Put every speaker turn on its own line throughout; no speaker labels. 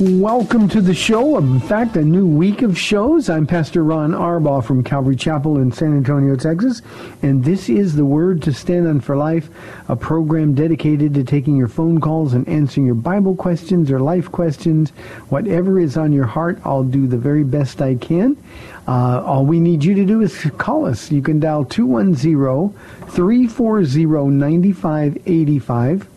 Welcome to the show. In fact, a new week of shows. I'm Pastor Ron Arbaugh from Calvary Chapel in San Antonio, Texas, and this is the Word to Stand on for Life, a program dedicated to taking your phone calls and answering your Bible questions or life questions. Whatever is on your heart, I'll do the very best I can. Uh, all we need you to do is call us. You can dial 210 340 9585.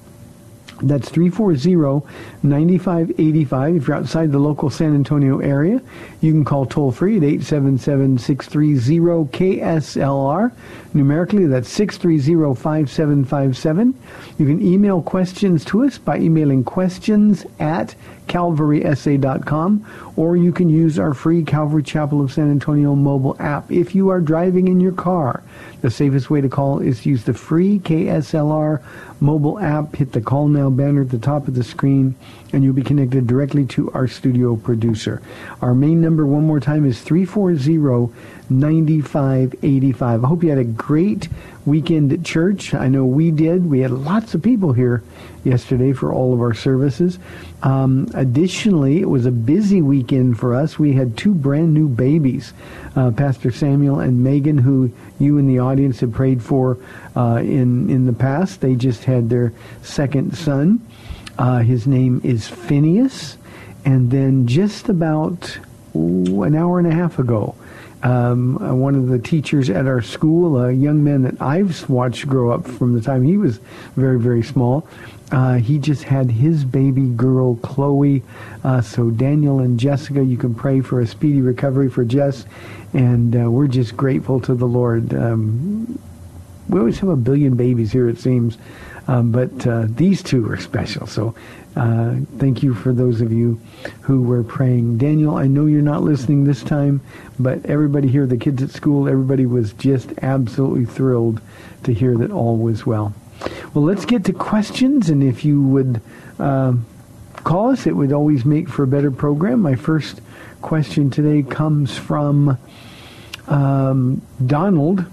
That's 340-9585. If you're outside the local San Antonio area, you can call toll free at 877-630-KSLR. Numerically, that's 630-5757. You can email questions to us by emailing questions at calvarysa.com or you can use our free Calvary Chapel of San Antonio mobile app. If you are driving in your car, the safest way to call is to use the free KSLR mobile app. Hit the call now banner at the top of the screen and you'll be connected directly to our studio producer. Our main number one more time is 340-9585. I hope you had a great weekend at church. I know we did. We had lots of people here yesterday for all of our services. Um, additionally, it was a busy weekend for us. We had two brand new babies, uh, Pastor Samuel and Megan, who you in the audience have prayed for uh, in in the past. They just had their second son. Uh, his name is Phineas, and then just about ooh, an hour and a half ago, um, uh, one of the teachers at our school, a young man that I've watched grow up from the time he was very, very small, uh, he just had his baby girl, Chloe. Uh, so Daniel and Jessica, you can pray for a speedy recovery for Jess. And uh, we're just grateful to the Lord. Um, we always have a billion babies here, it seems. Um, but uh, these two are special. So uh, thank you for those of you who were praying. Daniel, I know you're not listening this time, but everybody here, the kids at school, everybody was just absolutely thrilled to hear that all was well. Well, let's get to questions, and if you would uh, call us, it would always make for a better program. My first question today comes from um, Donald.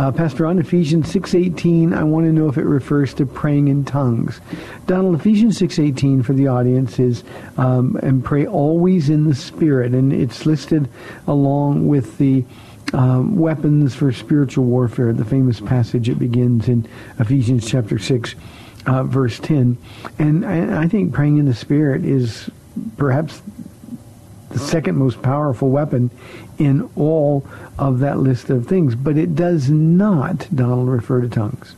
Uh, Pastor, on Ephesians 6.18, I want to know if it refers to praying in tongues. Donald, Ephesians 6.18 for the audience is, um, and pray always in the Spirit. And it's listed along with the um, weapons for spiritual warfare, the famous passage it begins in Ephesians chapter 6, uh, verse 10. And I, I think praying in the Spirit is perhaps the second most powerful weapon in all of that list of things. But it does not, Donald, refer to tongues.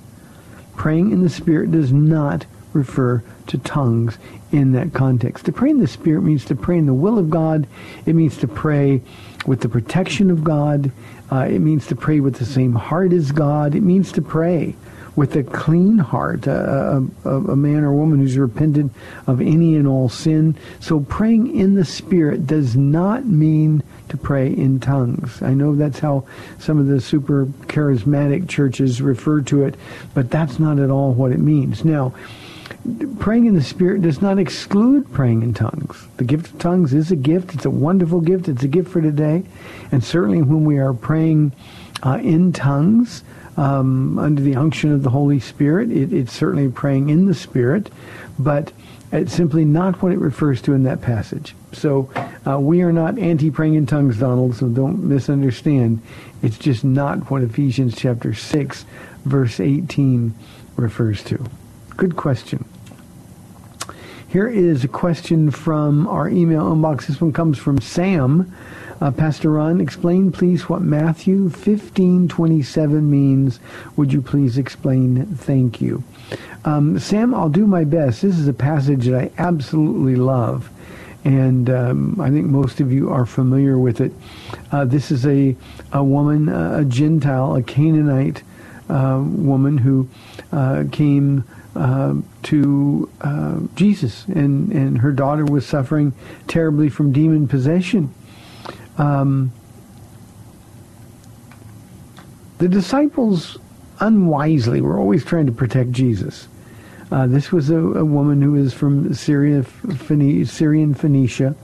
Praying in the Spirit does not refer to tongues in that context. To pray in the Spirit means to pray in the will of God. It means to pray with the protection of God. Uh, it means to pray with the same heart as God. It means to pray with a clean heart, a, a, a, man or woman who's repented of any and all sin. So praying in the Spirit does not mean to pray in tongues. I know that's how some of the super charismatic churches refer to it, but that's not at all what it means. Now, praying in the Spirit does not exclude praying in tongues. The gift of tongues is a gift. It's a wonderful gift. It's a gift for today. And certainly when we are praying uh, in tongues, um, under the unction of the Holy Spirit. It, it's certainly praying in the Spirit, but it's simply not what it refers to in that passage. So uh, we are not anti-praying in tongues, Donald, so don't misunderstand. It's just not what Ephesians chapter 6, verse 18 refers to. Good question. Here is a question from our email inbox. This one comes from Sam. Uh, Pastor Ron, explain please what Matthew 15:27 means. Would you please explain? Thank you. Um, Sam, I'll do my best. This is a passage that I absolutely love, and um, I think most of you are familiar with it. Uh, this is a a woman, a Gentile, a Canaanite uh, woman who uh, came uh, to uh, Jesus, and, and her daughter was suffering terribly from demon possession. Um, the disciples unwisely were always trying to protect Jesus. Uh, this was a, a, woman who is from Syria, Phoenicia, Syrian Phoenicia.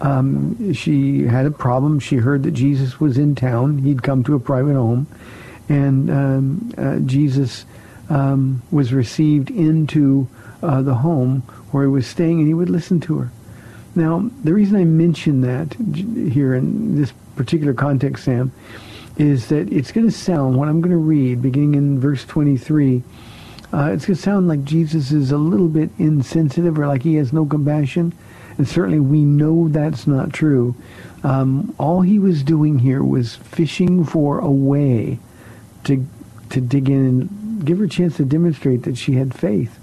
Um, she had a problem. She heard that Jesus was in town. He'd come to a private home, and um, uh, Jesus um, was received into uh, the home where he was staying, and he would listen to her. Now, the reason I mention that here in this particular context, Sam, is that it's going to sound, what I'm going to read, beginning in verse 23, uh, it's going to sound like Jesus is a little bit insensitive or like he has no compassion. And certainly we know that's not true. Um, all he was doing here was fishing for a way to, to dig in give her a chance to demonstrate that she had faith.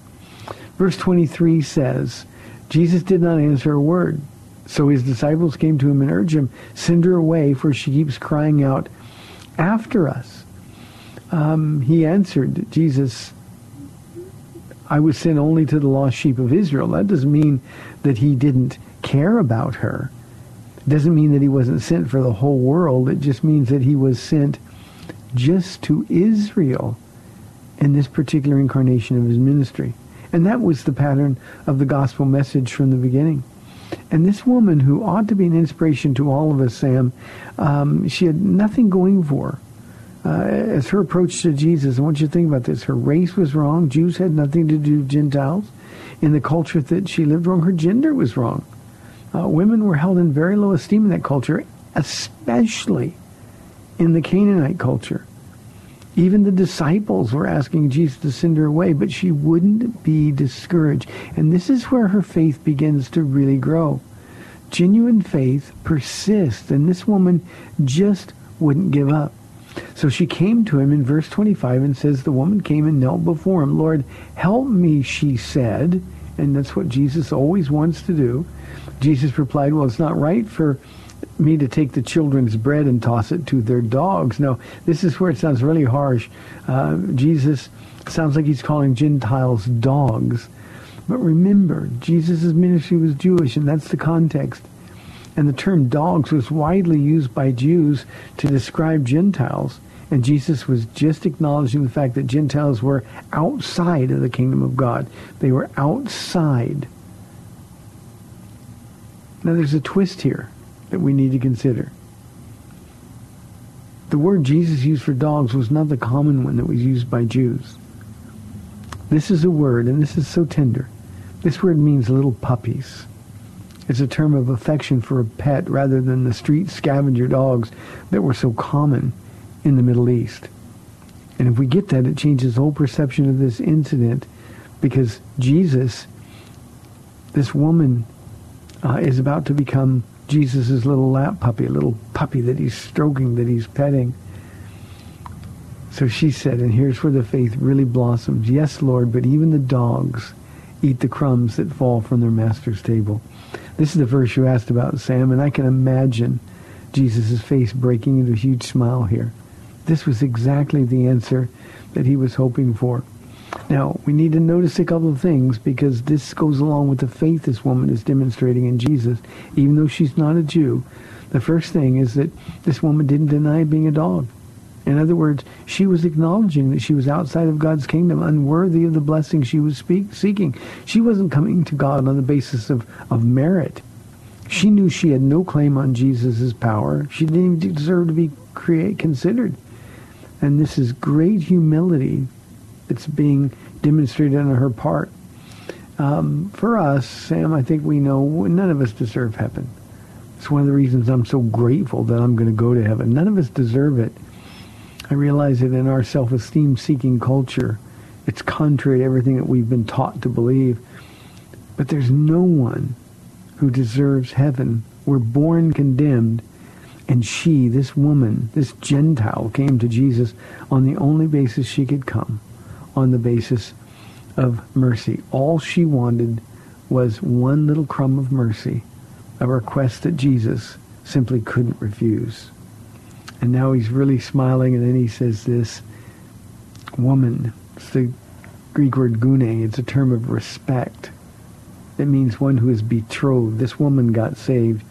Verse 23 says, Jesus did not answer a word. So his disciples came to him and urged him, send her away, for she keeps crying out after us. Um, he answered, Jesus, I was sent only to the lost sheep of Israel. That doesn't mean that he didn't care about her. It doesn't mean that he wasn't sent for the whole world. It just means that he was sent just to Israel in this particular incarnation of his ministry. And that was the pattern of the gospel message from the beginning. And this woman, who ought to be an inspiration to all of us, Sam, um, she had nothing going for her. Uh, as her approach to Jesus, I want you to think about this. Her race was wrong. Jews had nothing to do with Gentiles. In the culture that she lived wrong, her gender was wrong. Uh, women were held in very low esteem in that culture, especially in the Canaanite culture. Even the disciples were asking Jesus to send her away, but she wouldn't be discouraged. And this is where her faith begins to really grow. Genuine faith persists, and this woman just wouldn't give up. So she came to him in verse 25 and says, the woman came and knelt before him. Lord, help me, she said. And that's what Jesus always wants to do. Jesus replied, well, it's not right for me to take the children's bread and toss it to their dogs. No, this is where it sounds really harsh. Uh, Jesus sounds like he's calling Gentiles dogs. But remember, Jesus' ministry was Jewish, and that's the context. And the term dogs was widely used by Jews to describe Gentiles. And Jesus was just acknowledging the fact that Gentiles were outside of the kingdom of God. They were outside. Now there's a twist here that we need to consider. The word Jesus used for dogs was not the common one that was used by Jews. This is a word, and this is so tender. This word means little puppies. It's a term of affection for a pet rather than the street scavenger dogs that were so common in the Middle East. And if we get that, it changes the whole perception of this incident because Jesus, this woman, uh, is about to become Jesus' little lap puppy, a little puppy that he's stroking, that he's petting. So she said, and here's where the faith really blossoms. Yes, Lord, but even the dogs eat the crumbs that fall from their master's table. This is the verse you asked about, Sam, and I can imagine Jesus' face breaking into a huge smile here. This was exactly the answer that he was hoping for. Now, we need to notice a couple of things because this goes along with the faith this woman is demonstrating in Jesus, even though she's not a Jew. The first thing is that this woman didn't deny being a dog. In other words, she was acknowledging that she was outside of God's kingdom, unworthy of the blessing she was speak, seeking. She wasn't coming to God on the basis of, of merit. She knew she had no claim on Jesus' power. She didn't even deserve to be create, considered. And this is great humility that's being demonstrated on her part. Um, for us, Sam, I think we know none of us deserve heaven. It's one of the reasons I'm so grateful that I'm going to go to heaven. None of us deserve it. I realize that in our self-esteem seeking culture, it's contrary to everything that we've been taught to believe. But there's no one who deserves heaven. We're born condemned. And she, this woman, this Gentile, came to Jesus on the only basis she could come, on the basis of mercy. All she wanted was one little crumb of mercy, a request that Jesus simply couldn't refuse. And now he's really smiling, and then he says this, woman, it's the Greek word gune, it's a term of respect. It means one who is betrothed. This woman got saved.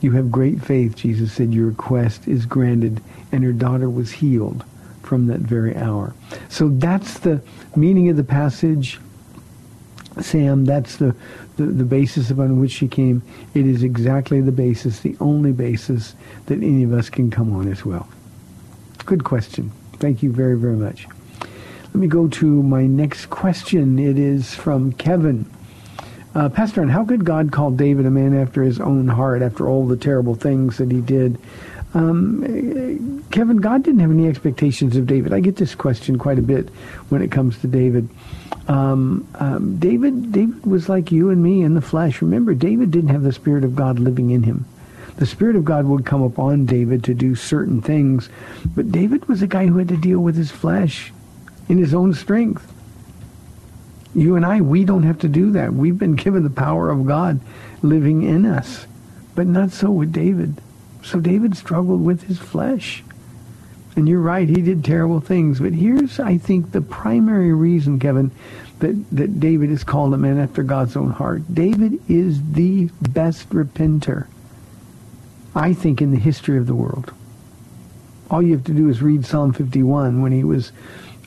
You have great faith, Jesus said. Your request is granted. And her daughter was healed from that very hour. So that's the meaning of the passage. Sam, that's the, the, the basis upon which she came. It is exactly the basis, the only basis that any of us can come on as well. Good question. Thank you very, very much. Let me go to my next question. It is from Kevin. Uh, Pastor, and how could God call David a man after his own heart after all the terrible things that he did? Um, Kevin, God didn't have any expectations of David. I get this question quite a bit when it comes to David. Um, um, David, David was like you and me in the flesh. Remember, David didn't have the Spirit of God living in him. The Spirit of God would come upon David to do certain things, but David was a guy who had to deal with his flesh in his own strength. You and I, we don't have to do that. We've been given the power of God living in us. But not so with David. So David struggled with his flesh. And you're right, he did terrible things. But here's, I think, the primary reason, Kevin, that, that David is called a man after God's own heart. David is the best repenter, I think, in the history of the world. All you have to do is read Psalm 51 when he was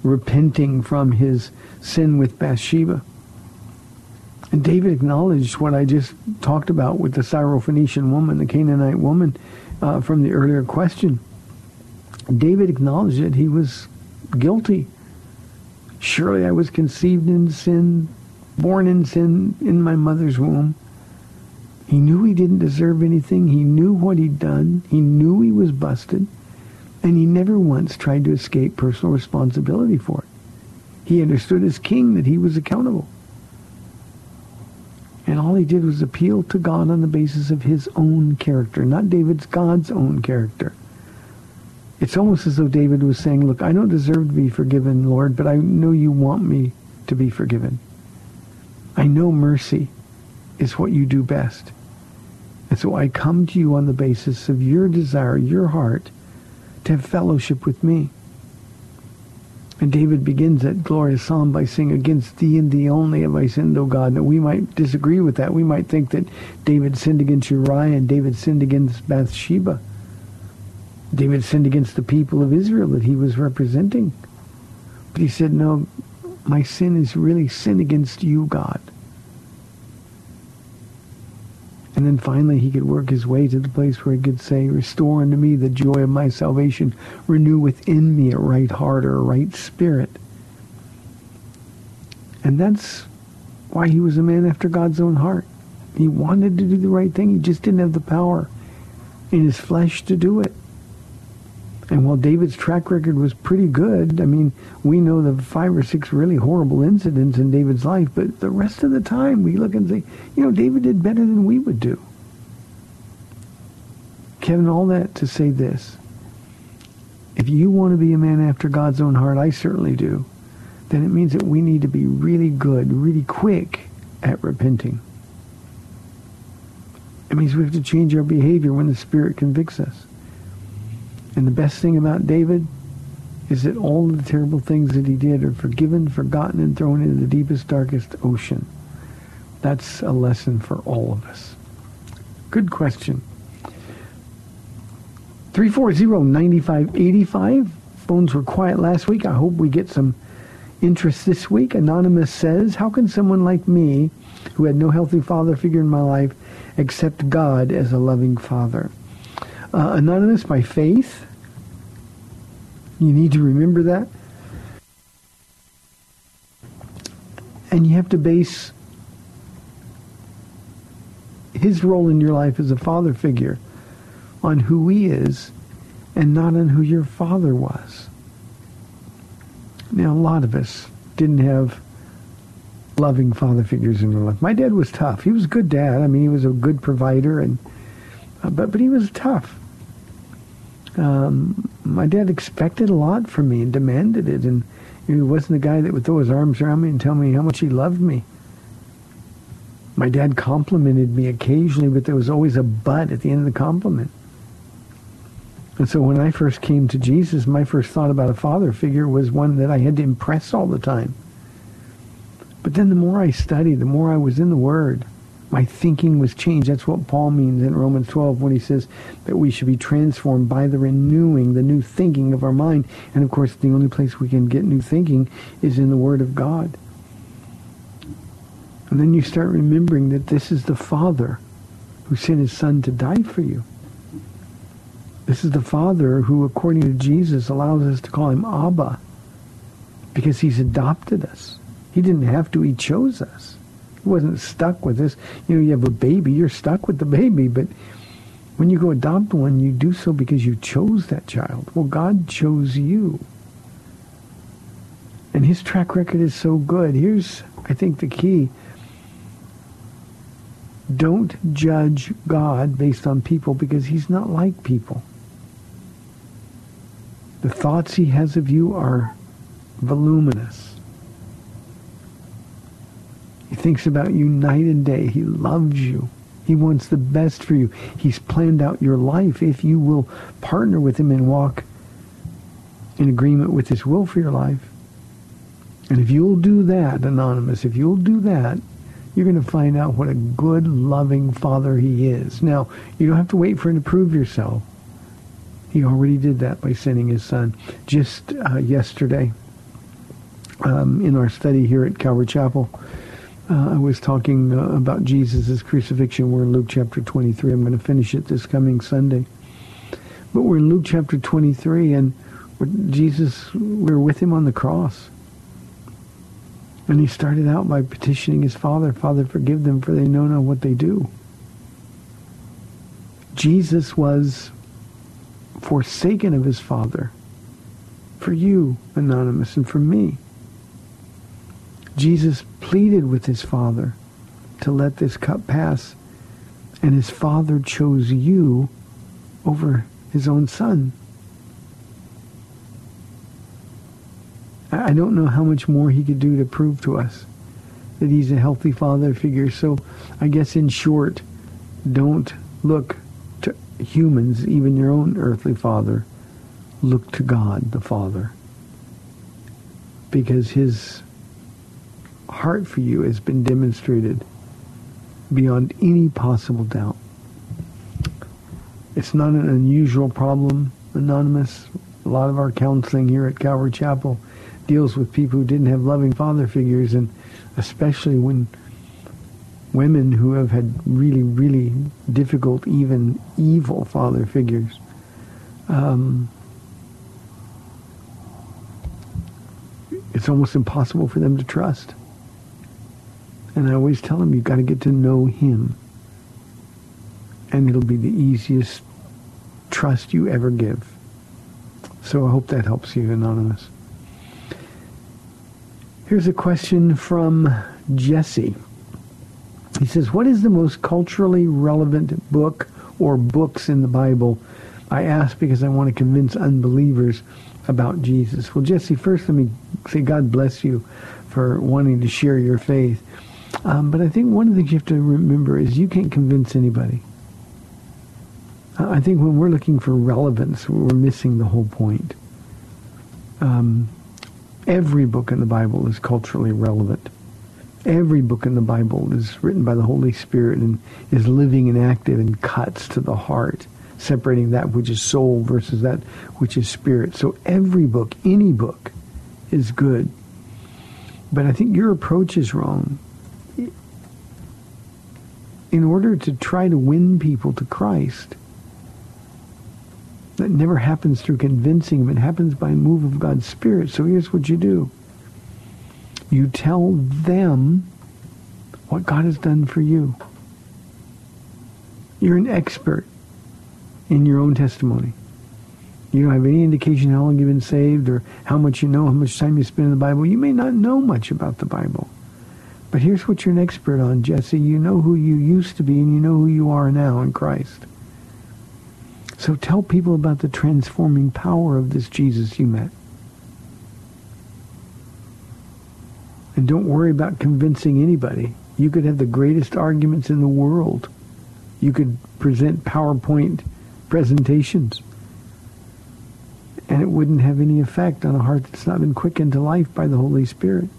repenting from his sin with Bathsheba. And David acknowledged what I just talked about with the Syrophoenician woman, the Canaanite woman uh, from the earlier question. David acknowledged that he was guilty. Surely I was conceived in sin, born in sin in my mother's womb. He knew he didn't deserve anything. He knew what he'd done. He knew he was busted. And he never once tried to escape personal responsibility for it. He understood as king that he was accountable. And all he did was appeal to God on the basis of his own character, not David's God's own character. It's almost as though David was saying, look, I don't deserve to be forgiven, Lord, but I know you want me to be forgiven. I know mercy is what you do best. And so I come to you on the basis of your desire, your heart, to have fellowship with me. And David begins that glorious psalm by saying, Against thee and thee only have I sinned, O God. Now we might disagree with that. We might think that David sinned against Uriah and David sinned against Bathsheba. David sinned against the people of Israel that he was representing. But he said, no, my sin is really sin against you, God. And then finally he could work his way to the place where he could say, Restore unto me the joy of my salvation. Renew within me a right heart or a right spirit. And that's why he was a man after God's own heart. He wanted to do the right thing. He just didn't have the power in his flesh to do it. And while David's track record was pretty good, I mean, we know the five or six really horrible incidents in David's life, but the rest of the time we look and say, you know, David did better than we would do. Kevin, all that to say this. If you want to be a man after God's own heart, I certainly do, then it means that we need to be really good, really quick at repenting. It means we have to change our behavior when the Spirit convicts us. And the best thing about David is that all the terrible things that he did are forgiven, forgotten, and thrown into the deepest, darkest ocean. That's a lesson for all of us. Good question. 340-9585. Phones were quiet last week. I hope we get some interest this week. Anonymous says, how can someone like me, who had no healthy father figure in my life, accept God as a loving father? Uh, anonymous by faith. You need to remember that. And you have to base his role in your life as a father figure on who he is and not on who your father was. Now, a lot of us didn't have loving father figures in our life. My dad was tough. He was a good dad. I mean, he was a good provider, and uh, but but he was tough. Um, my dad expected a lot from me and demanded it, and he wasn't the guy that would throw his arms around me and tell me how much he loved me. My dad complimented me occasionally, but there was always a but at the end of the compliment. And so when I first came to Jesus, my first thought about a father figure was one that I had to impress all the time. But then the more I studied, the more I was in the Word, my thinking was changed. That's what Paul means in Romans 12 when he says that we should be transformed by the renewing, the new thinking of our mind. And of course, the only place we can get new thinking is in the Word of God. And then you start remembering that this is the Father who sent his Son to die for you. This is the Father who, according to Jesus, allows us to call him Abba because he's adopted us. He didn't have to. He chose us. Wasn't stuck with this. You know, you have a baby, you're stuck with the baby, but when you go adopt one, you do so because you chose that child. Well, God chose you. And his track record is so good. Here's, I think, the key. Don't judge God based on people because he's not like people. The thoughts he has of you are voluminous. He thinks about you night and day. He loves you. He wants the best for you. He's planned out your life if you will partner with him and walk in agreement with his will for your life. And if you'll do that, Anonymous, if you'll do that, you're going to find out what a good, loving father he is. Now, you don't have to wait for him to prove yourself. He already did that by sending his son. Just uh, yesterday, um, in our study here at Calvary Chapel, uh, I was talking uh, about Jesus' crucifixion. We're in Luke chapter 23. I'm going to finish it this coming Sunday. But we're in Luke chapter 23, and Jesus, we're with him on the cross. And he started out by petitioning his Father, Father, forgive them, for they know not what they do. Jesus was forsaken of his Father for you, Anonymous, and for me. Jesus pleaded with his Father to let this cup pass, and his Father chose you over his own Son. I don't know how much more he could do to prove to us that he's a healthy father figure. So I guess in short, don't look to humans, even your own earthly father. Look to God, the Father. Because his heart for you has been demonstrated beyond any possible doubt. It's not an unusual problem, Anonymous. A lot of our counseling here at Calvary Chapel deals with people who didn't have loving father figures, and especially when women who have had really, really difficult, even evil father figures. Um, it's almost impossible for them to trust. And I always tell them, you've got to get to know him. And it'll be the easiest trust you ever give. So I hope that helps you, Anonymous. Here's a question from Jesse. He says, what is the most culturally relevant book or books in the Bible? I ask because I want to convince unbelievers about Jesus. Well, Jesse, first let me say God bless you for wanting to share your faith. Um, but I think one of the things you have to remember is you can't convince anybody. I think when we're looking for relevance, we're missing the whole point. Um, Every book in the Bible is culturally relevant. Every book in the Bible is written by the Holy Spirit and is living and active and cuts to the heart, separating that which is soul versus that which is spirit. So every book, any book, is good. But I think your approach is wrong. In order to try to win people to Christ, that never happens through convincing them. It happens by move of God's Spirit. So here's what you do. You tell them what God has done for you. You're an expert in your own testimony. You don't have any indication how long you've been saved or how much you know, how much time you spend in the Bible. You may not know much about the Bible. But here's what you're an expert on, Jesse. You know who you used to be and you know who you are now in Christ. So tell people about the transforming power of this Jesus you met. And don't worry about convincing anybody. You could have the greatest arguments in the world. You could present PowerPoint presentations. And it wouldn't have any effect on a heart that's not been quickened to life by the Holy Spirit.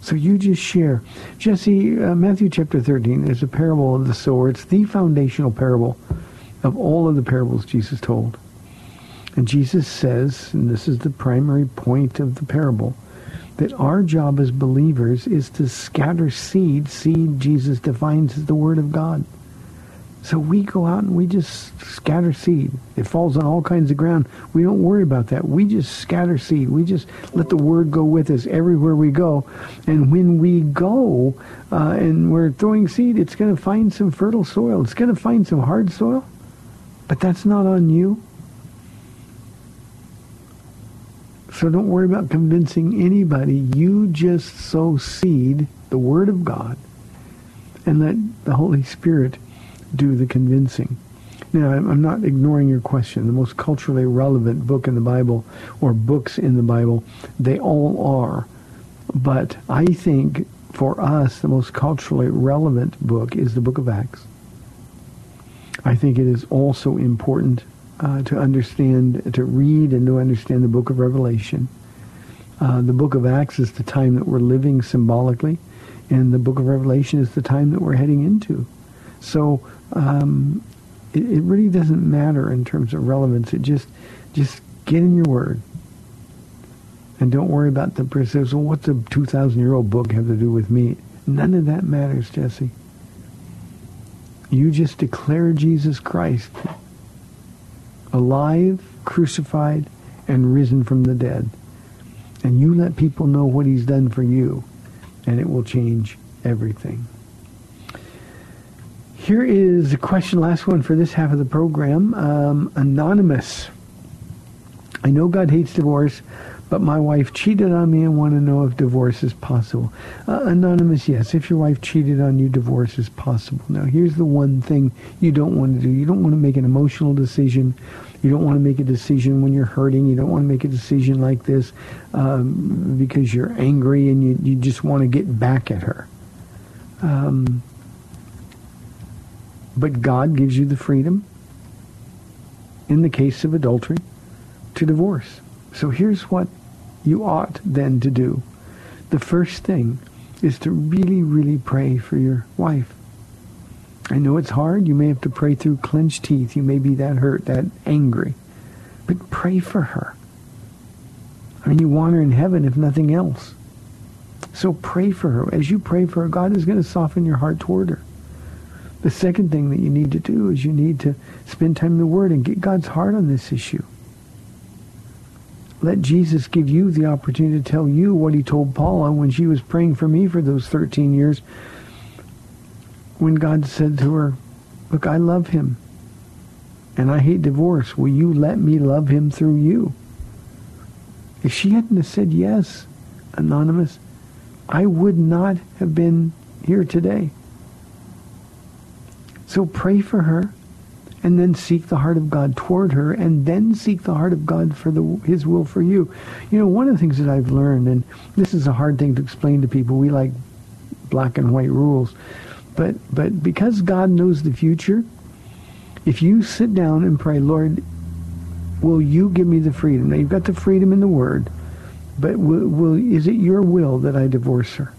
So you just share. Jesse, uh, Matthew chapter 13 is a parable of the sower. It's the foundational parable of all of the parables Jesus told. And Jesus says, and this is the primary point of the parable, that our job as believers is to scatter seed. Seed, Jesus defines as the Word of God. So we go out and we just scatter seed. It falls on all kinds of ground. We don't worry about that. We just scatter seed. We just let the word go with us everywhere we go. And when we go uh, and we're throwing seed, it's going to find some fertile soil. It's going to find some hard soil. But that's not on you. So don't worry about convincing anybody. You just sow seed, the Word of God, and let the Holy Spirit do the convincing. Now, I'm not ignoring your question. The most culturally relevant book in the Bible, or books in the Bible, they all are. But I think for us, the most culturally relevant book is the book of Acts. I think it is also important uh, to understand, to read and to understand the book of Revelation. Uh, the book of Acts is the time that we're living symbolically, and the book of Revelation is the time that we're heading into. So um, it, it, really doesn't matter in terms of relevance. It just just get in your word. And don't worry about the person well, what's a 2,000-year-old book have to do with me? None of that matters, Jesse. You just declare Jesus Christ alive, crucified, and risen from the dead. And you let people know what he's done for you, and it will change everything. Here is a question, last one for this half of the program. Um, anonymous. I know God hates divorce, but my wife cheated on me and want to know if divorce is possible. Uh, anonymous, yes. If your wife cheated on you, divorce is possible. Now, here's the one thing you don't want to do. You don't want to make an emotional decision. You don't want to make a decision when you're hurting. You don't want to make a decision like this um, because you're angry and you, you just want to get back at her. Um, but God gives you the freedom, in the case of adultery, to divorce. So here's what you ought then to do. The first thing is to really, really pray for your wife. I know it's hard. You may have to pray through clenched teeth. You may be that hurt, that angry. But pray for her. I mean, you want her in heaven if nothing else. So pray for her. As you pray for her, God is going to soften your heart toward her. The second thing that you need to do is you need to spend time in the Word and get God's heart on this issue. Let Jesus give you the opportunity to tell you what he told Paula when she was praying for me for those 13 years when God said to her, look, I love him and I hate divorce. Will you let me love him through you? If she hadn't said yes, Anonymous, I would not have been here today. So pray for her and then seek the heart of God toward her and then seek the heart of God for the, his will for you. You know, one of the things that I've learned, and this is a hard thing to explain to people, we like black and white rules, but, but because God knows the future, if you sit down and pray, Lord, will you give me the freedom? Now you've got the freedom in the word, but will, will, is it your will that I divorce her?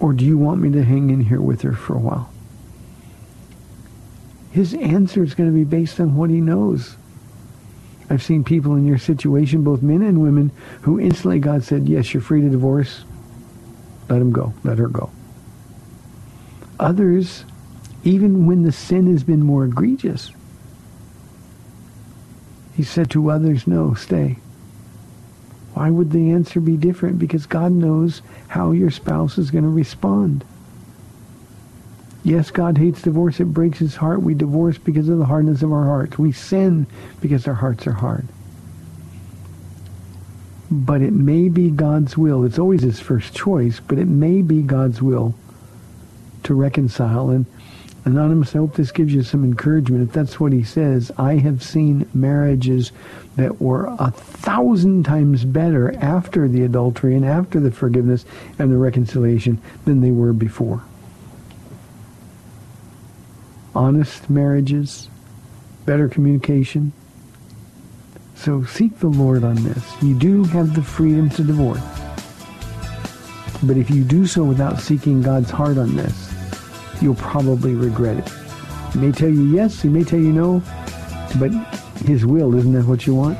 Or do you want me to hang in here with her for a while? His answer is going to be based on what he knows. I've seen people in your situation, both men and women, who instantly God said, yes, you're free to divorce. Let him go. Let her go. Others, even when the sin has been more egregious, he said to others, no, stay. Why would the answer be different? Because God knows how your spouse is going to respond. Yes, God hates divorce. It breaks his heart. We divorce because of the hardness of our hearts. We sin because our hearts are hard. but it may be God's will. It's always his first choice, but it may be God's will to reconcile. And Anonymous, I hope this gives you some encouragement. If that's what he says, I have seen marriages that were a thousand times better after the adultery and after the forgiveness and the reconciliation than they were before. Honest marriages, better communication. So seek the Lord on this. You do have the freedom to divorce. But if you do so without seeking God's heart on this, you'll probably regret it. He may tell you yes, he may tell you no, but his will, isn't that what you want?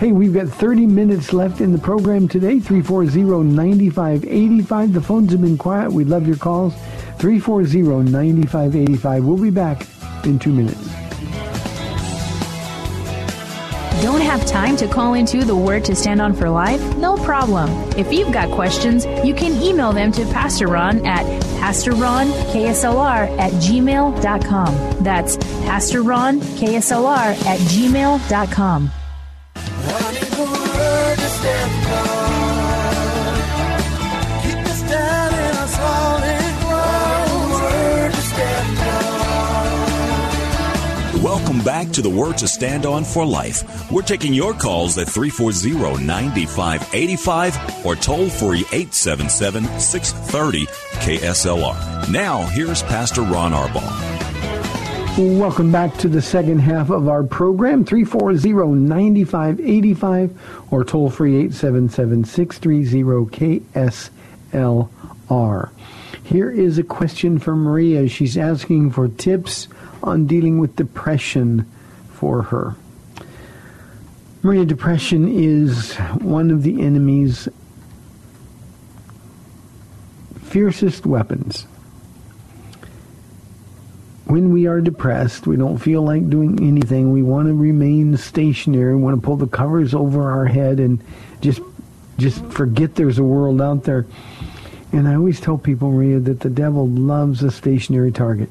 Hey, we've got 30 minutes left in the program today. 340-9585. The phones have been quiet. We'd love your calls. 340-9585. We'll be back in two minutes.
Don't have time to call into the Word to Stand On for Life? No problem. If you've got questions, you can email them to Pastor Ron at PastorRonKSLR at gmail.com. That's Pastor Ron, KSLR at gmail.com.
back to the Word to Stand On for Life. We're taking your calls at 340-9585 or toll free 877-630 KSLR. Now, here's Pastor Ron Arbaugh.
Welcome back to the second half of our program, 340-9585 or toll free 877-630-KSLR. Here is a question from Maria. She's asking for tips on dealing with depression for her. Maria, depression is one of the enemy's fiercest weapons. When we are depressed, we don't feel like doing anything. We want to remain stationary. We want to pull the covers over our head and just just forget there's a world out there. And I always tell people, Maria, that the devil loves a stationary target.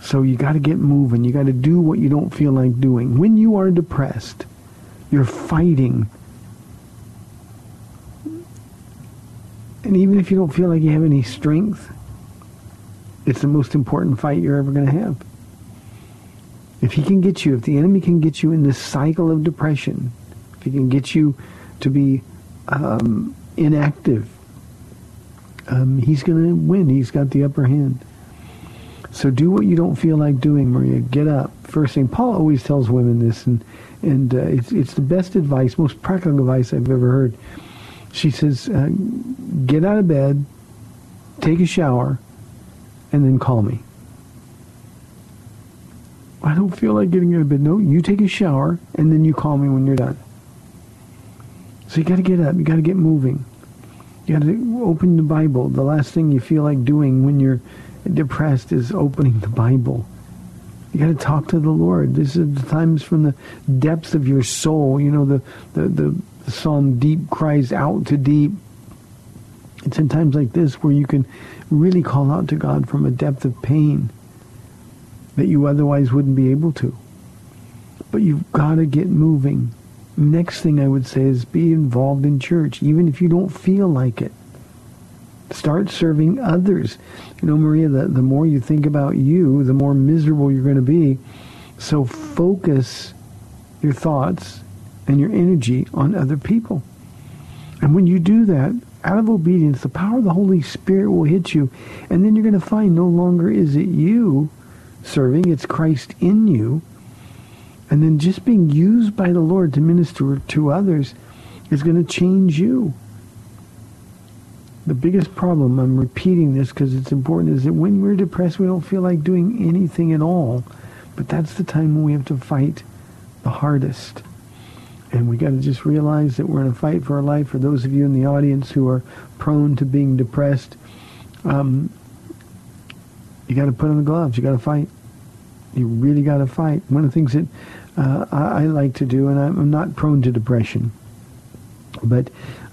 So you got to get moving. You got to do what you don't feel like doing. When you are depressed, you're fighting. And even if you don't feel like you have any strength, it's the most important fight you're ever going to have. If he can get you, if the enemy can get you in this cycle of depression, if he can get you to be um, inactive, um, he's going to win. He's got the upper hand. So do what you don't feel like doing, Maria. Get up. First thing, Paula always tells women this, and and uh, it's it's the best advice, most practical advice I've ever heard. She says, uh, get out of bed, take a shower, and then call me. I don't feel like getting out of bed. No, you take a shower, and then you call me when you're done. So you got to get up. You got to get moving. You got to open the Bible. The last thing you feel like doing when you're depressed is opening the Bible. You got to talk to the Lord. This is the times from the depths of your soul. You know, the, the, the, the psalm, deep cries out to deep. It's in times like this where you can really call out to God from a depth of pain that you otherwise wouldn't be able to. But you've got to get moving. Next thing I would say is be involved in church, even if you don't feel like it. Start serving others. You know, Maria, the, the more you think about you, the more miserable you're going to be. So focus your thoughts and your energy on other people. And when you do that, out of obedience, the power of the Holy Spirit will hit you. And then you're going to find no longer is it you serving, it's Christ in you. And then just being used by the Lord to minister to others is going to change you. The biggest problem, I'm repeating this because it's important, is that when we're depressed, we don't feel like doing anything at all. But that's the time when we have to fight the hardest. And we got to just realize that we're in a fight for our life. For those of you in the audience who are prone to being depressed, um, you got to put on the gloves. You got to fight. You really got to fight. One of the things that uh, I, I, like to do, and I'm, not prone to depression, but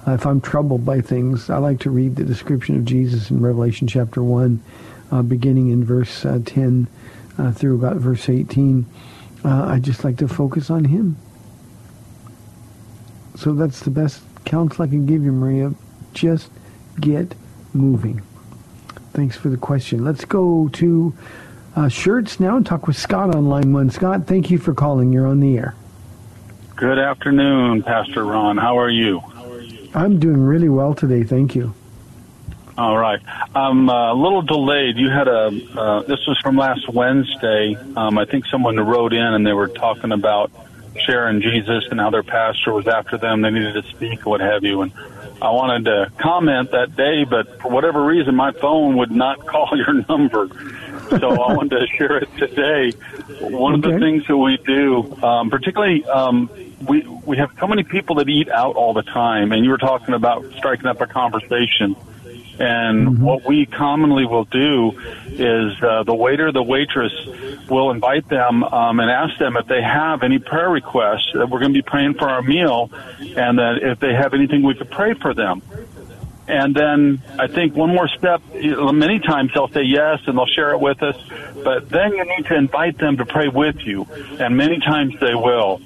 uh, if I'm troubled by things, I like to read the description of Jesus in Revelation chapter 1, uh, beginning in verse uh, 10 uh, through about verse 18. Uh, I just like to focus on him. So that's the best counsel I can give you, Maria. Just get moving. Thanks for the question. Let's go to uh, Schertz now and talk with Scott on line one. Scott, thank you for calling. You're on the air.
Good afternoon, Pastor Ron. How are you?
I'm doing really well today. Thank you.
All right. I'm uh, a little delayed. You had a, uh, this was from last Wednesday. Um, I think someone wrote in and they were talking about sharing Jesus and how their pastor was after them. They needed to speak, what have you. And I wanted to comment that day, but for whatever reason, my phone would not call your number. So I wanted to share it today. One
Okay.
of the things that we do, um, particularly, um, we we have so many people that eat out all the time, and you were talking about striking up a conversation. And what we commonly will do is uh, the waiter, the waitress will invite them um, and ask them if they have any prayer requests. That we're going to be praying for our meal, and that if they have anything, we could pray for them. And then I think one more step, many times they'll say yes and they'll share it with us, but then you need to invite them to pray with you. And many times they will.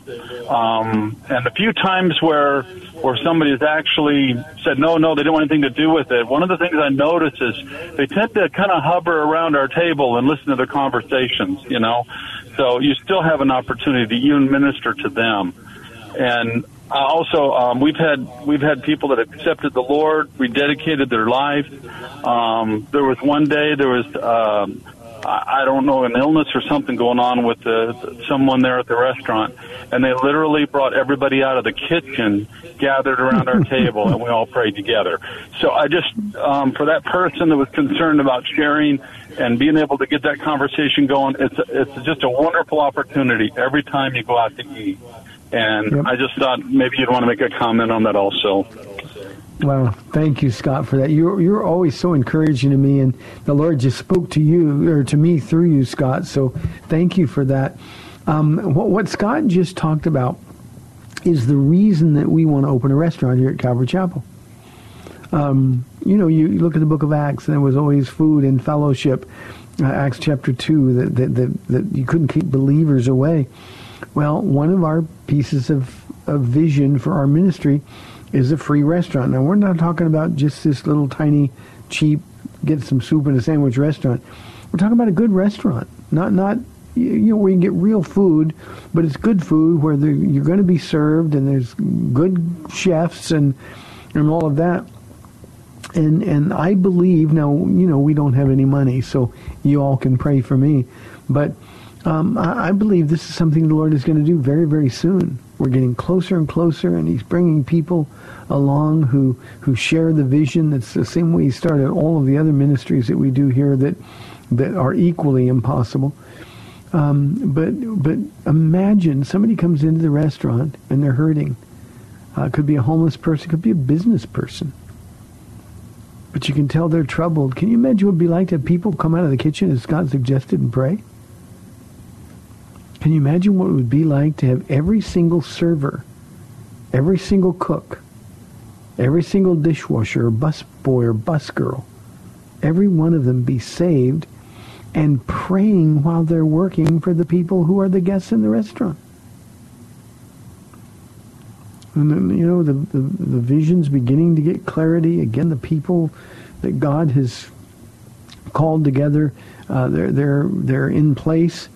Um, and a few times where, where somebody has actually said, no, no, they don't want anything to do with it. One of the things I notice is they tend to kind of hover around our table and listen to the conversations, you know? So you still have an opportunity to even minister to them. And uh, also, um, we've had we've had people that accepted the Lord, rededicated their life. Um, there was one day there was um, I, I don't know an illness or something going on with the, someone there at the restaurant, and they literally brought everybody out of the kitchen, gathered around our table, and we all prayed together. So I just um, for that person that was concerned about sharing and being able to get that conversation going, it's it's just a wonderful opportunity every time you go out to eat. And
Yep.
I just thought maybe you'd want to make a comment on that also.
Well, thank you, Scott, for that. You're you're always so encouraging to me, and the Lord just spoke to you or to me through you, Scott. So thank you for that. Um, what what Scott just talked about is the reason that we want to open a restaurant here at Calvary Chapel. Um, you know, you, you look at the Book of Acts, and there was always food and fellowship. Uh, Acts chapter two, that, that that that you couldn't keep believers away. Well, one of our pieces of, of vision for our ministry is a free restaurant. Now, we're not talking about just this little tiny, cheap, get some soup and a sandwich restaurant. We're talking about a good restaurant, not not you know where you can get real food, but it's good food where you're going to be served and there's good chefs and and all of that. And and I believe now you know we don't have any money, so you all can pray for me, but um, I, I believe this is something the Lord is going to do very very soon. We're getting closer and closer, and He's bringing people along who who share the vision. That's the same way He started all of the other ministries that we do here that that are equally impossible. Um, but but imagine somebody comes into the restaurant and they're hurting. Uh, could be a homeless person, could be a business person. But you can tell they're troubled. Can you imagine what it'd be like to have people come out of the kitchen as God suggested and pray? Can you imagine what it would be like to have every single server, every single cook, every single dishwasher or busboy or busgirl, every one of them be saved and praying while they're working for the people who are the guests in the restaurant? And then, you know, the, the, the vision's beginning to get clarity. Again, the people that God has called together, uh, they're, they're, they're in place.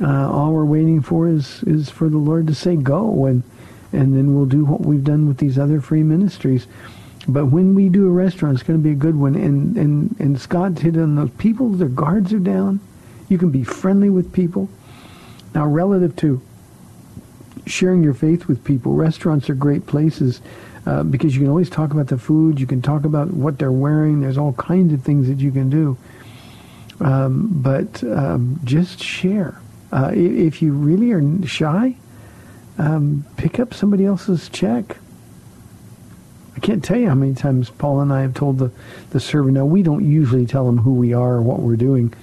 Uh, all we're waiting for is, is for the Lord to say go, and, and then we'll do what we've done with these other free ministries. But when we do a restaurant, it's going to be a good one. And, and, and Scott hit on those people, their guards are down. You can be friendly with people. Now, relative to sharing your faith with people. Restaurants are great places uh, because you can always talk about the food. You can talk about what they're wearing. There's all kinds of things that you can do. Um, but um, just share. Uh, if you really are shy, um, pick up somebody else's check. I can't tell you how many times Paula and I have told the, the server. Now we don't usually tell them who we are or what we're doing,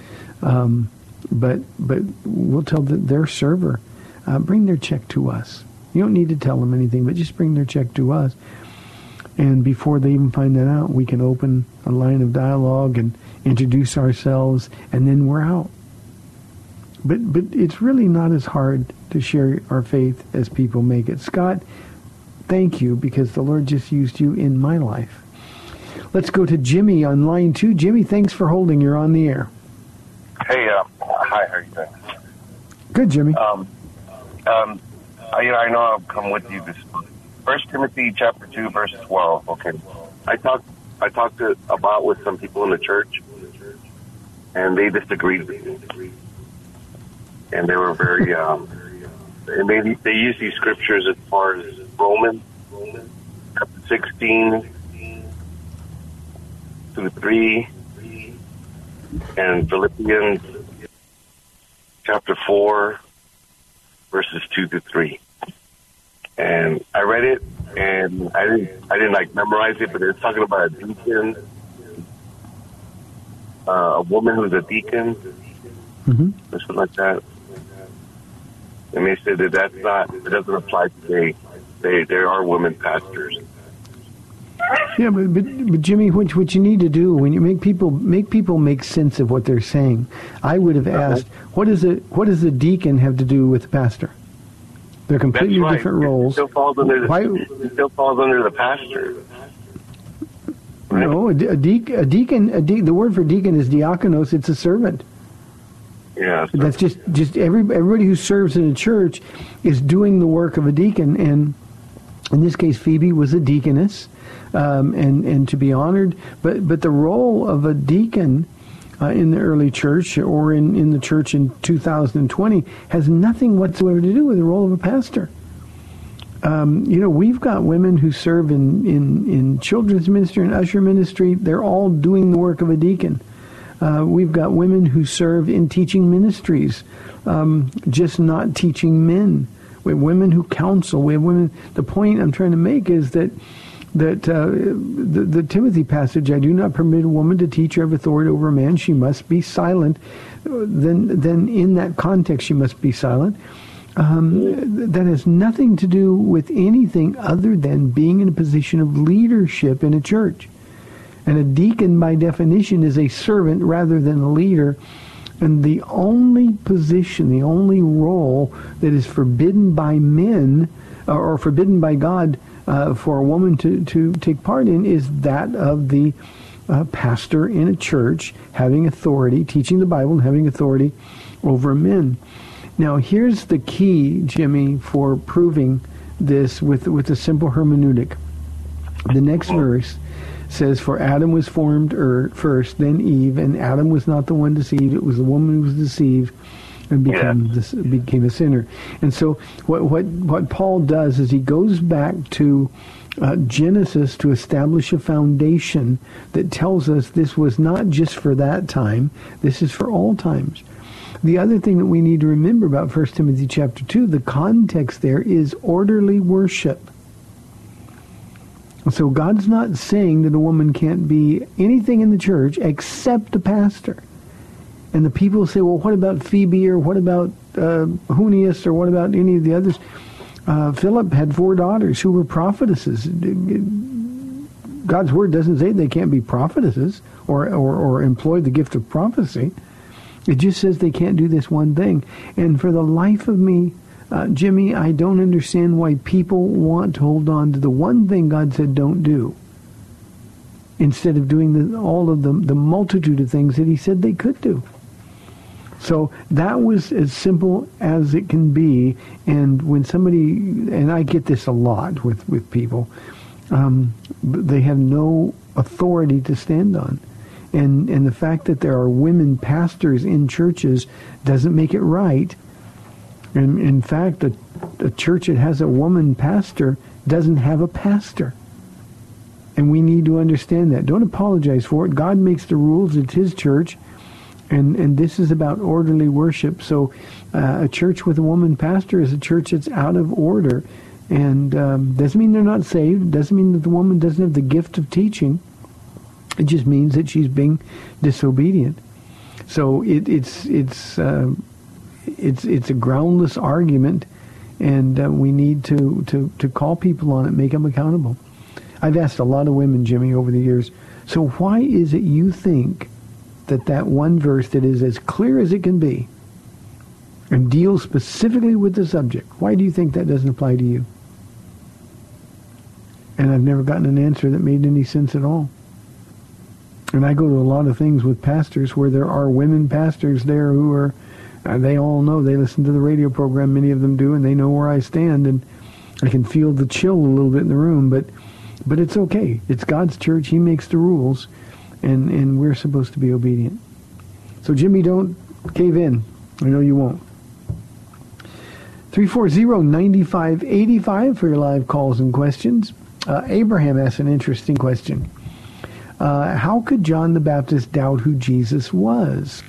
um, but but we'll tell the, their server, uh, bring their check to us. You don't need to tell them anything, but just bring their check to us. And before they even find that out, we can open a line of dialogue and introduce ourselves, and then we're out. But but it's really not as hard to share our faith as people make it. Scott, thank you because the Lord just used you in my life. Let's go to Jimmy on line two. Jimmy, thanks for holding. You're on the air.
Hey, uh, hi, how are you doing?
Good, Jimmy.
Um, um, I, you know, I know I've come with you this First Timothy chapter two, verse twelve. Okay, I talked, I talked to, about with some people in the church, and they disagreed with me, and they were very, um, and they they use these scriptures as far as Romans, chapter sixteen to three, and Philippians chapter 4, verses 2 to 3. And I read it, and I didn't, I didn't like memorize it, but it's talking about a deacon, uh, a woman who's a deacon,
mm-hmm.
or something like that. And they said that that's not, it doesn't apply today. They, there are women pastors.
Yeah, but, but, but Jimmy, what, what you need to do when you make people make people make sense of what they're saying, I would have uh-huh. asked, what does a what does a deacon have to do with the pastor? They're completely
right.
different roles.
It still falls under the,
Why-
it still falls under the pastor.
No, a, de- a, deacon, a deacon, a de- the word for deacon is diakonos. It's a servant.
Yeah.
That's just just every everybody who serves in a church is doing the work of a deacon, and in this case, Phoebe was a deaconess, um, and and to be honored. But but the role of a deacon uh, in the early church or in in the church in 2020 has nothing whatsoever to do with the role of a pastor. Um, you know, we've got women who serve in, in, in children's ministry and usher ministry. They're all doing the work of a deacon. Uh, we've got women who serve in teaching ministries, um, just not teaching men. We have women who counsel. We have women. The point I'm trying to make is that that uh, the, the Timothy passage, I do not permit a woman to teach or have authority over a man. She must be silent. Then, then in that context, she must be silent. Um, that has nothing to do with anything other than being in a position of leadership in a church. And a deacon, by definition, is a servant rather than a leader. And the only position, the only role that is forbidden by men or, or forbidden by God uh, for a woman to, to take part in is that of the uh, pastor in a church having authority, teaching the Bible and having authority over men. Now, here's the key, Jimmy, for proving this with, with a simple hermeneutic. The next verse says, For Adam was formed er, first, then Eve, and Adam was not the one deceived, it was the woman who was deceived and became,
Yeah.
this, became a sinner. And so what, what, what Paul does is he goes back to uh, Genesis to establish a foundation that tells us this was not just for that time, this is for all times. The other thing that we need to remember about 1 Timothy chapter 2, the context there is orderly worship. So God's not saying that a woman can't be anything in the church except a pastor. And the people say, well, what about Phoebe or what about uh, Junias or what about any of the others? Uh, Philip had four daughters who were prophetesses. God's word doesn't say they can't be prophetesses or, or, or employ the gift of prophecy. It just says they can't do this one thing. And for the life of me, uh, Jimmy, I don't understand why people want to hold on to the one thing God said don't do instead of doing the, all of the, the multitude of things that he said they could do. So that was as simple as it can be. And when somebody, and I get this a lot with, with people, um, they have no authority to stand on. And, and the fact that there are women pastors in churches doesn't make it right. And in fact, a, church that has a woman pastor doesn't have a pastor. And we need to understand that. Don't apologize for it. God makes the rules. It's his church. And, and this is about orderly worship. So uh, a church with a woman pastor is a church that's out of order. And um, doesn't mean they're not saved. Doesn't mean that the woman doesn't have the gift of teaching. It just means that she's being disobedient. So it, it's it's uh, it's it's a groundless argument, and uh, we need to, to, to call people on it, make them accountable. I've asked a lot of women, Jimmy, over the years. So why is it you think that that one verse that is as clear as it can be and deals specifically with the subject? Why do you think that doesn't apply to you? And I've never gotten an answer that made any sense at all. And I go to a lot of things with pastors where there are women pastors there who are, they all know, they listen to the radio program, many of them do, and they know where I stand, and I can feel the chill a little bit in the room, but, but it's okay. It's God's church. He makes the rules, and, and we're supposed to be obedient. So Jimmy, don't cave in. I know you won't. 340-9585 for your live calls and questions. Uh, Abraham asked an interesting question. Uh, how could John the Baptist doubt who Jesus was?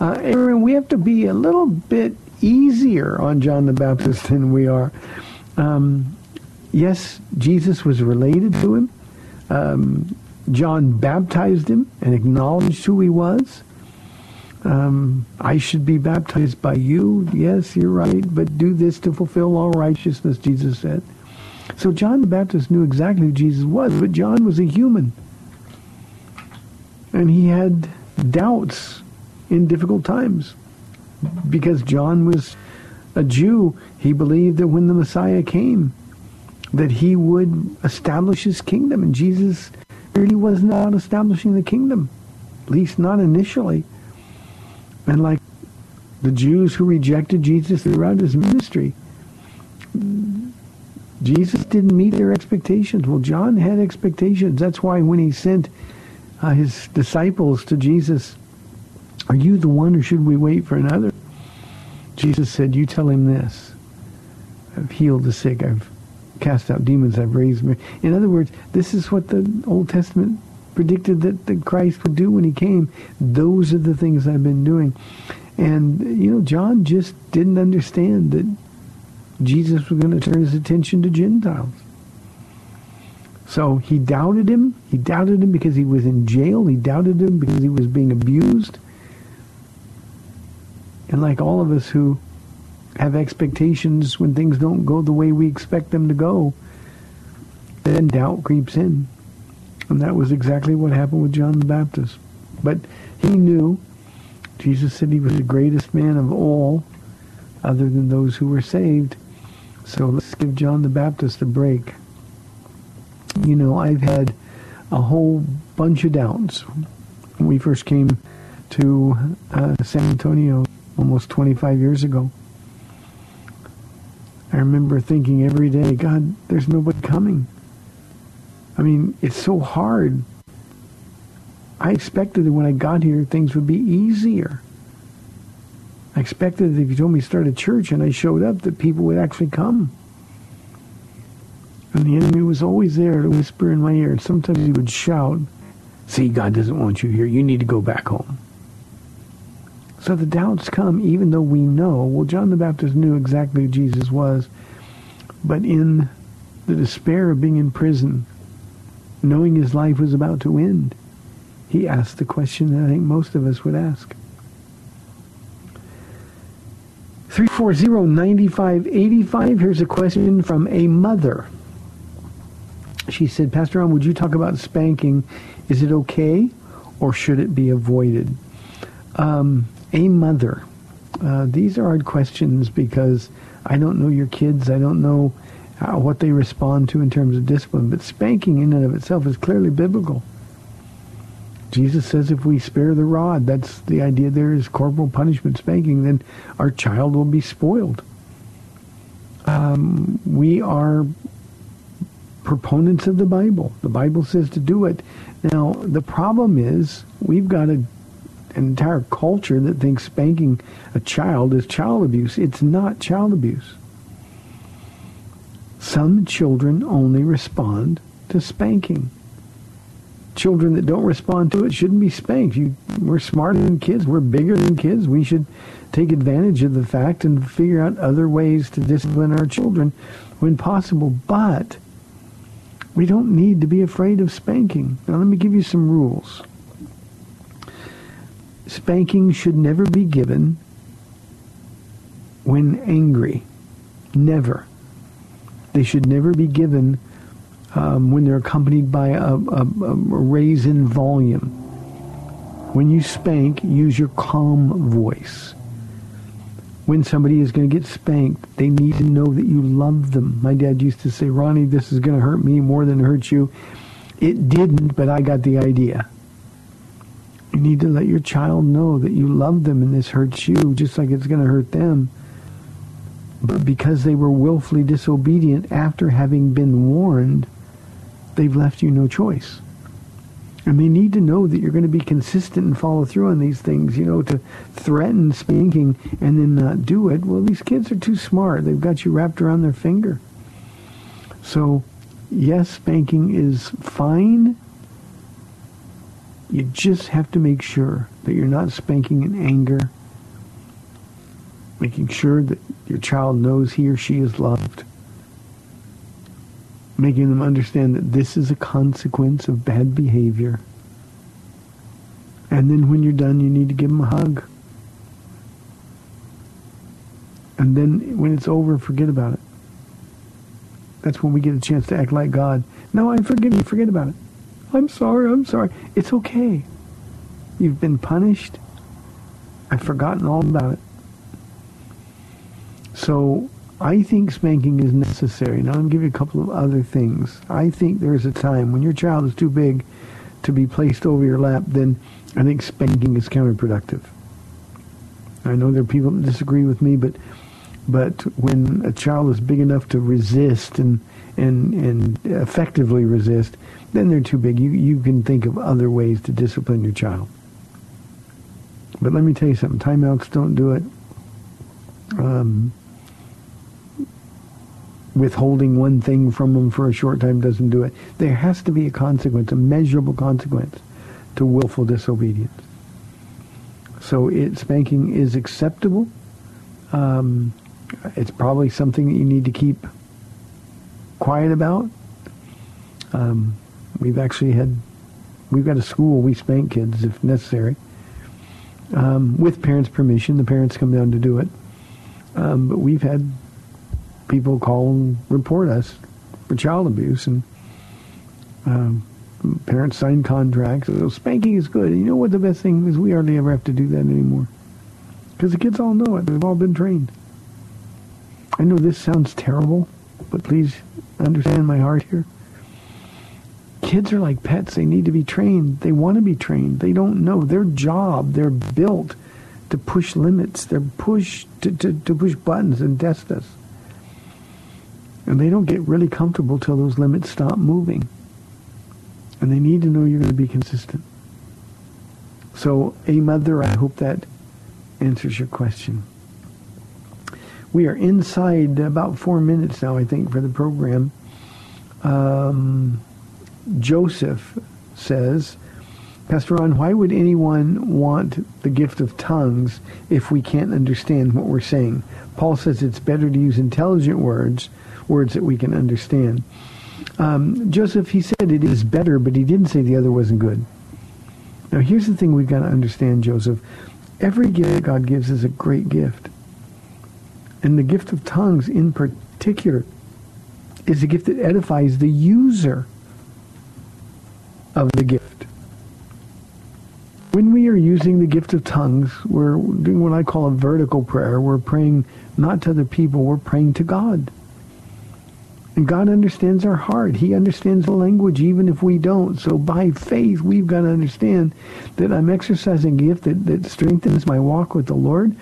Uh, Aaron, we have to be a little bit easier on John the Baptist than we are. Um, yes, Jesus was related to him. Um, John baptized him and acknowledged who he was. Um, I should be baptized by you. Yes, you're right, but do this to fulfill all righteousness, Jesus said. So John the Baptist knew exactly who Jesus was, but John was a human. And he had doubts in difficult times. Because John was a Jew, he believed that when the Messiah came, that he would establish his kingdom. And Jesus really was not establishing the kingdom, at least not initially. And like the Jews who rejected Jesus throughout his ministry, Jesus didn't meet their expectations. Well, John had expectations. That's why when he sent uh, his disciples to Jesus, are you the one or should we wait for another? Jesus said, you tell him this. I've healed the sick. I've cast out demons. I've raised me. In other words, this is what the Old Testament predicted that, that Christ would do when he came. Those are the things I've been doing. And, you know, John just didn't understand that Jesus was going to turn his attention to Gentiles. So he doubted him. He doubted him because he was in jail. He doubted him because he was being abused. And like all of us who have expectations when things don't go the way we expect them to go, then doubt creeps in. And that was exactly what happened with John the Baptist. But he knew, Jesus said he was the greatest man of all, other than those who were saved. So let's give John the Baptist a break. You know, I've had a whole bunch of doubts. When we first came to uh, San Antonio almost 25 years ago, I remember thinking every day, God, there's nobody coming. I mean, it's so hard. I expected that when I got here, things would be easier. I expected that if you told me to start a church and I showed up, that people would actually come. And the enemy was always there to whisper in my ear. And sometimes he would shout, see, God doesn't want you here. You need to go back home. So the doubts come even though we know. Well, John the Baptist knew exactly who Jesus was. But in the despair of being in prison, knowing his life was about to end, he asked the question that I think most of us would ask. 340-9585. Here's a question from a mother. She said, Pastor Ron, would you talk about spanking? Is it okay or should it be avoided? Um, a mother. Uh, these are hard questions because I don't know your kids. I don't know how, what they respond to in terms of discipline. But spanking in and of itself is clearly biblical. Jesus says if we spare the rod, that's the idea there is corporal punishment, spanking, then our child will be spoiled. Um, we are proponents of the Bible. The Bible says to do it. Now, the problem is we've got a, an entire culture that thinks spanking a child is child abuse. It's not child abuse. Some children only respond to spanking children that don't respond to it shouldn't be spanked. You, we're smarter than kids. We're bigger than kids. We should take advantage of the fact and figure out other ways to discipline our children when possible. But we don't need to be afraid of spanking. Now let me give you some rules. Spanking should never be given when angry. Never. They should never be given um, when they're accompanied by a, a, a raise in volume. When you spank, use your calm voice. when somebody is going to get spanked, they need to know that you love them. My dad used to say, Ronnie, this is going to hurt me more than it hurts you. It didn't, but I got the idea. You need to let your child know that you love them and this hurts you just like it's going to hurt them. But because they were willfully disobedient after having been warned, they've left you no choice. And they need to know that you're going to be consistent and follow through on these things. You know, to threaten spanking and then not do it, well, these kids are too smart. They've got you wrapped around their finger. So, yes, spanking is fine. You just have to make sure that you're not spanking in anger, making sure that your child knows he or she is loved making them understand that this is a consequence of bad behavior. And then when you're done, you need to give them a hug. And then when it's over, forget about it. That's when we get a chance to act like God. No, I forgive you. Forget about it. I'm sorry. I'm sorry. It's okay. You've been punished. I've forgotten all about it. So I think spanking is necessary. Now, I'm give you a couple of other things. I think there's a time when your child is too big to be placed over your lap, then I think spanking is counterproductive. I know there are people that disagree with me, but but when a child is big enough to resist and and and effectively resist, then they're too big. You you can think of other ways to discipline your child. But let me tell you something: timeouts don't do it. Um, withholding one thing from them for a short time doesn't do it. There has to be a consequence, a measurable consequence to willful disobedience. So it, spanking is acceptable. Um, it's probably something that you need to keep quiet about. Um, we've actually had, we've got a school, we spank kids if necessary. Um, with parents' permission, the parents come down to do it. Um, but we've had people call and report us for child abuse, and um, parents sign contracts. So spanking is good. And you know what the best thing is? We hardly ever have to do that anymore because the kids all know it. They've all been trained. I know this sounds terrible, but please understand my heart here. Kids are like pets. They need to be trained. They want to be trained. They don't know. Their job, they're built to push limits. They're pushed to, to, to push buttons and test us. And they don't get really comfortable till those limits stop moving. And they need to know you're going to be consistent. So, a mother, I hope that answers your question. We are inside about four minutes now, I think, for the program. Um, Joseph says, Pastor Ron, why would anyone want the gift of tongues if we can't understand what we're saying? Paul says it's better to use intelligent words words that we can understand. Um, Joseph, he said it is better, but he didn't say the other wasn't good. Now, here's the thing we've got to understand, Joseph. Every gift God gives is a great gift. And the gift of tongues in particular is a gift that edifies the user of the gift. When we are using the gift of tongues, we're doing what I call a vertical prayer. We're praying not to other people, we're praying to God. And God understands our heart. He understands the language even if we don't. So by faith, we've got to understand that I'm exercising a gift that, that strengthens my walk with the Lord.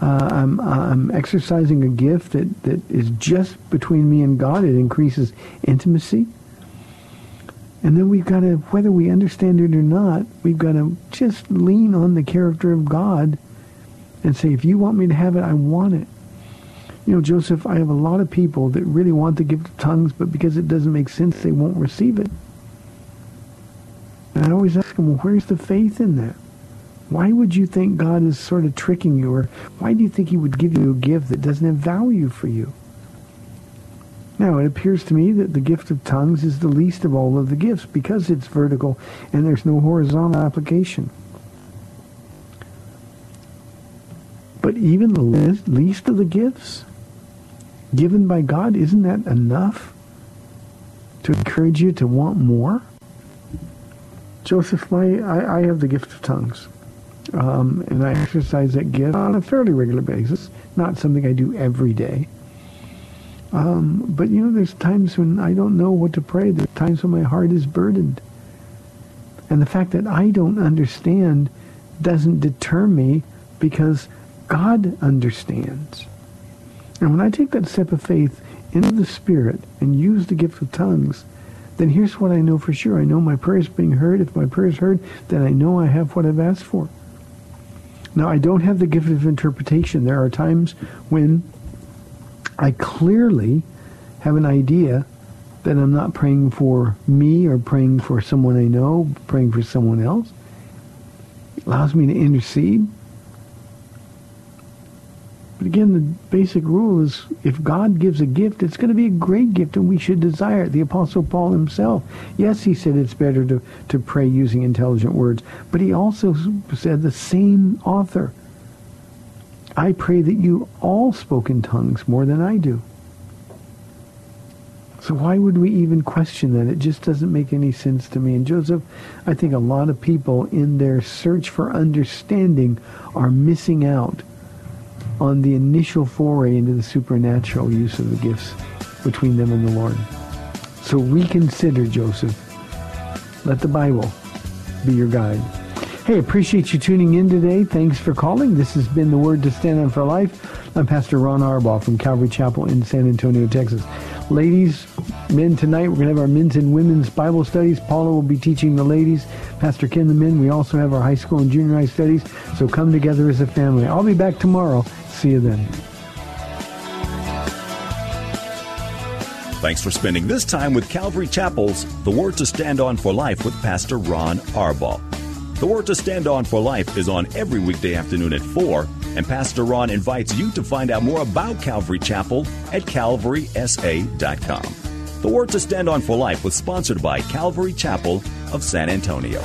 Uh, I'm, I'm exercising a gift that, that is just between me and God. It increases intimacy. And then we've got to, whether we understand it or not, we've got to just lean on the character of God and say, if you want me to have it, I want it. You know, Joseph, I have a lot of people that really want the gift of tongues, but because it doesn't make sense, they won't receive it. And I always ask them, well, where's the faith in that? Why would you think God is sort of tricking you? Or why do you think he would give you a gift that doesn't have value for you? Now, it appears to me that the gift of tongues is the least of all of the gifts because it's vertical and there's no horizontal application. But even the least of the gifts given by God, isn't that enough to encourage you to want more? Joseph, my, I, I have the gift of tongues. Um, and I exercise that gift on a fairly regular basis, not something I do every day. Um, but you know, there's times when I don't know what to pray. There's times when my heart is burdened. And the fact that I don't understand doesn't deter me because God understands. And when I take that step of faith into the Spirit and use the gift of tongues, then here's what I know for sure. I know my prayer is being heard. If my prayer is heard, then I know I have what I've asked for. Now, I don't have the gift of interpretation. There are times when I clearly have an idea that I'm not praying for me or praying for someone I know, praying for someone else. It allows me to intercede. But again, the basic rule is if God gives a gift, it's going to be a great gift and we should desire it. The Apostle Paul himself, yes, he said it's better to, to pray using intelligent words, but he also said the same author I pray that you all spoke in tongues more than I do. So why would we even question that? It just doesn't make any sense to me. And Joseph, I think a lot of people in their search for understanding are missing out on the initial foray into the supernatural use of the gifts between them and the Lord. So reconsider, Joseph. Let the Bible be your guide. Hey, appreciate you tuning in today. Thanks for calling. This has been the Word to Stand on for Life. I'm Pastor Ron Arbaugh from Calvary Chapel in San Antonio, Texas. Ladies, men, tonight we're going to have our men's and women's Bible studies. Paula will be teaching the ladies. Pastor Ken the men. We also have our high school and junior high studies. So come together as a family. I'll be back tomorrow. See you then.
Thanks for spending this time with Calvary Chapel's The Word to Stand On for Life with Pastor Ron Arbaugh. The Word to Stand On for Life is on every weekday afternoon at 4, and Pastor Ron invites you to find out more about Calvary Chapel at calvarysa.com. The Word to Stand On for Life was sponsored by Calvary Chapel of San Antonio.